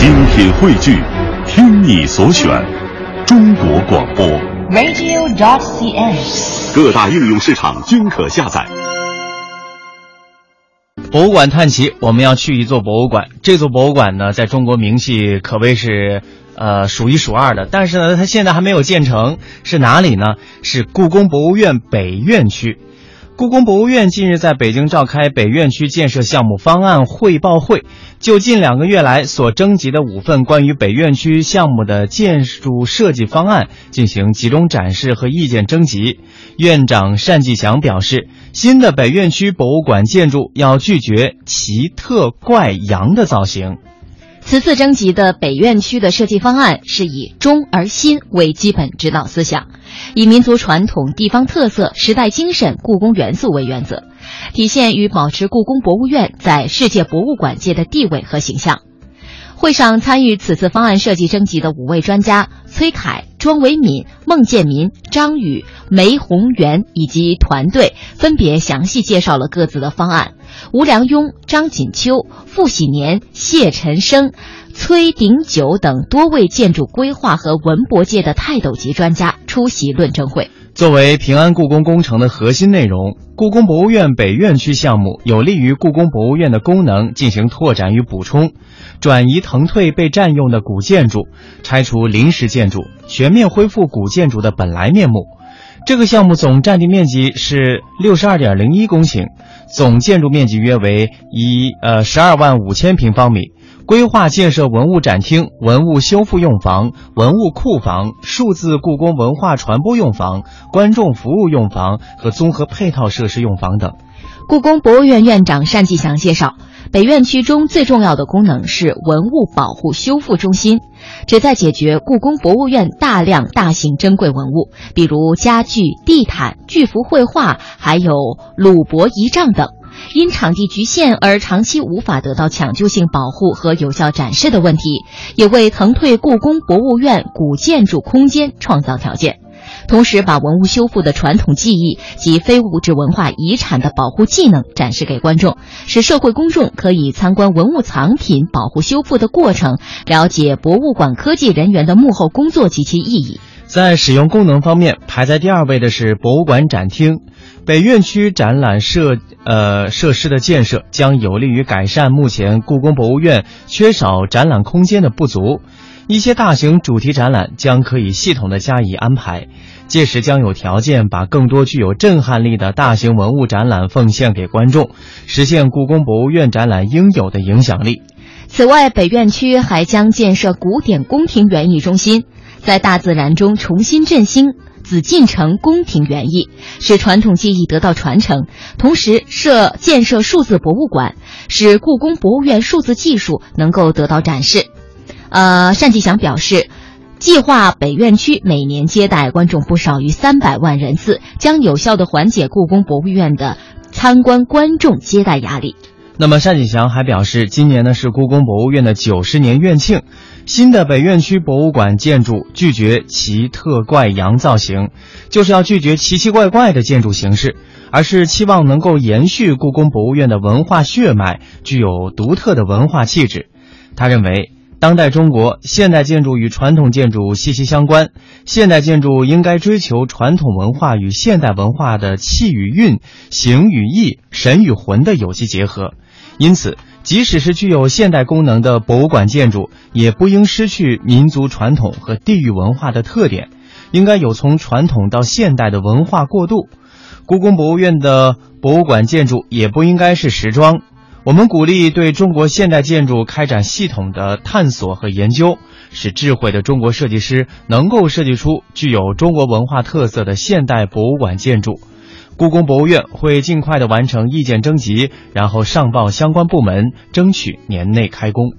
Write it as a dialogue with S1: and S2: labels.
S1: 精品汇聚，听你所选，中国广播。
S2: radio.dot.cn，。
S1: 各大应用市场均可下载。
S3: 博物馆探奇，我们要去一座博物馆。这座博物馆呢，在中国名气可谓是呃数一数二的。但是呢，它现在还没有建成，是哪里呢？是故宫博物院北院区。故宫博物院近日在北京召开北院区建设项目方案汇报会，就近两个月来所征集的五份关于北院区项目的建筑设计方案进行集中展示和意见征集。院长单霁翔表示，新的北院区博物馆建筑要拒绝奇特怪洋的造型。
S4: 此次征集的北院区的设计方案是以中而新为基本指导思想，以民族传统、地方特色、时代精神、故宫元素为原则，体现与保持故宫博物院在世界博物馆界的地位和形象。会上参与此次方案设计征集的五位专家崔凯、庄维敏、孟建民、张宇、梅宏元以及团队，分别详细介绍了各自的方案。吴良镛、张锦秋、傅喜年、谢晨生、崔鼎九等多位建筑规划和文博界的泰斗级专家出席论证会。
S3: 作为平安故宫工程的核心内容，故宫博物院北院区项目有利于故宫博物院的功能进行拓展与补充，转移腾退被占用的古建筑，拆除临时建筑，全面恢复古建筑的本来面目。这个项目总占地面积是六十二点零一公顷，总建筑面积约为一呃十二万五千平方米。规划建设文物展厅、文物修复用房、文物库房、数字故宫文化传播用房、观众服务用房和综合配套设施用房等。
S4: 故宫博物院院长单霁翔介绍，北院区中最重要的功能是文物保护修复中心，旨在解决故宫博物院大量大型珍贵文物，比如家具、地毯、巨幅绘画，还有鲁博仪仗等。因场地局限而长期无法得到抢救性保护和有效展示的问题，也为腾退故宫博物院古建筑空间创造条件。同时，把文物修复的传统技艺及非物质文化遗产的保护技能展示给观众，使社会公众可以参观文物藏品保护修复的过程，了解博物馆科技人员的幕后工作及其意义。
S3: 在使用功能方面，排在第二位的是博物馆展厅。北院区展览设呃设施的建设将有利于改善目前故宫博物院缺少展览空间的不足，一些大型主题展览将可以系统的加以安排，届时将有条件把更多具有震撼力的大型文物展览奉献给观众，实现故宫博物院展览应有的影响力。
S4: 此外，北院区还将建设古典宫廷园艺中心，在大自然中重新振兴。紫禁城宫廷园艺，使传统技艺得到传承；同时设建设数字博物馆，使故宫博物院数字技术能够得到展示。呃，单霁翔表示，计划北院区每年接待观众不少于三百万人次，将有效的缓解故宫博物院的参观观众接待压力。
S3: 那么单霁翔还表示，今年呢是故宫博物院的九十年院庆，新的北院区博物馆建筑拒绝奇特怪洋造型，就是要拒绝奇奇怪怪的建筑形式，而是期望能够延续故宫博物院的文化血脉，具有独特的文化气质。他认为，当代中国现代建筑与传统建筑息息相关，现代建筑应该追求传统文化与现代文化的气与韵、形与意、神与魂的有机结合。因此，即使是具有现代功能的博物馆建筑，也不应失去民族传统和地域文化的特点，应该有从传统到现代的文化过渡。故宫博物院的博物馆建筑也不应该是时装。我们鼓励对中国现代建筑开展系统的探索和研究，使智慧的中国设计师能够设计出具有中国文化特色的现代博物馆建筑。故宫博物院会尽快的完成意见征集，然后上报相关部门，争取年内开工。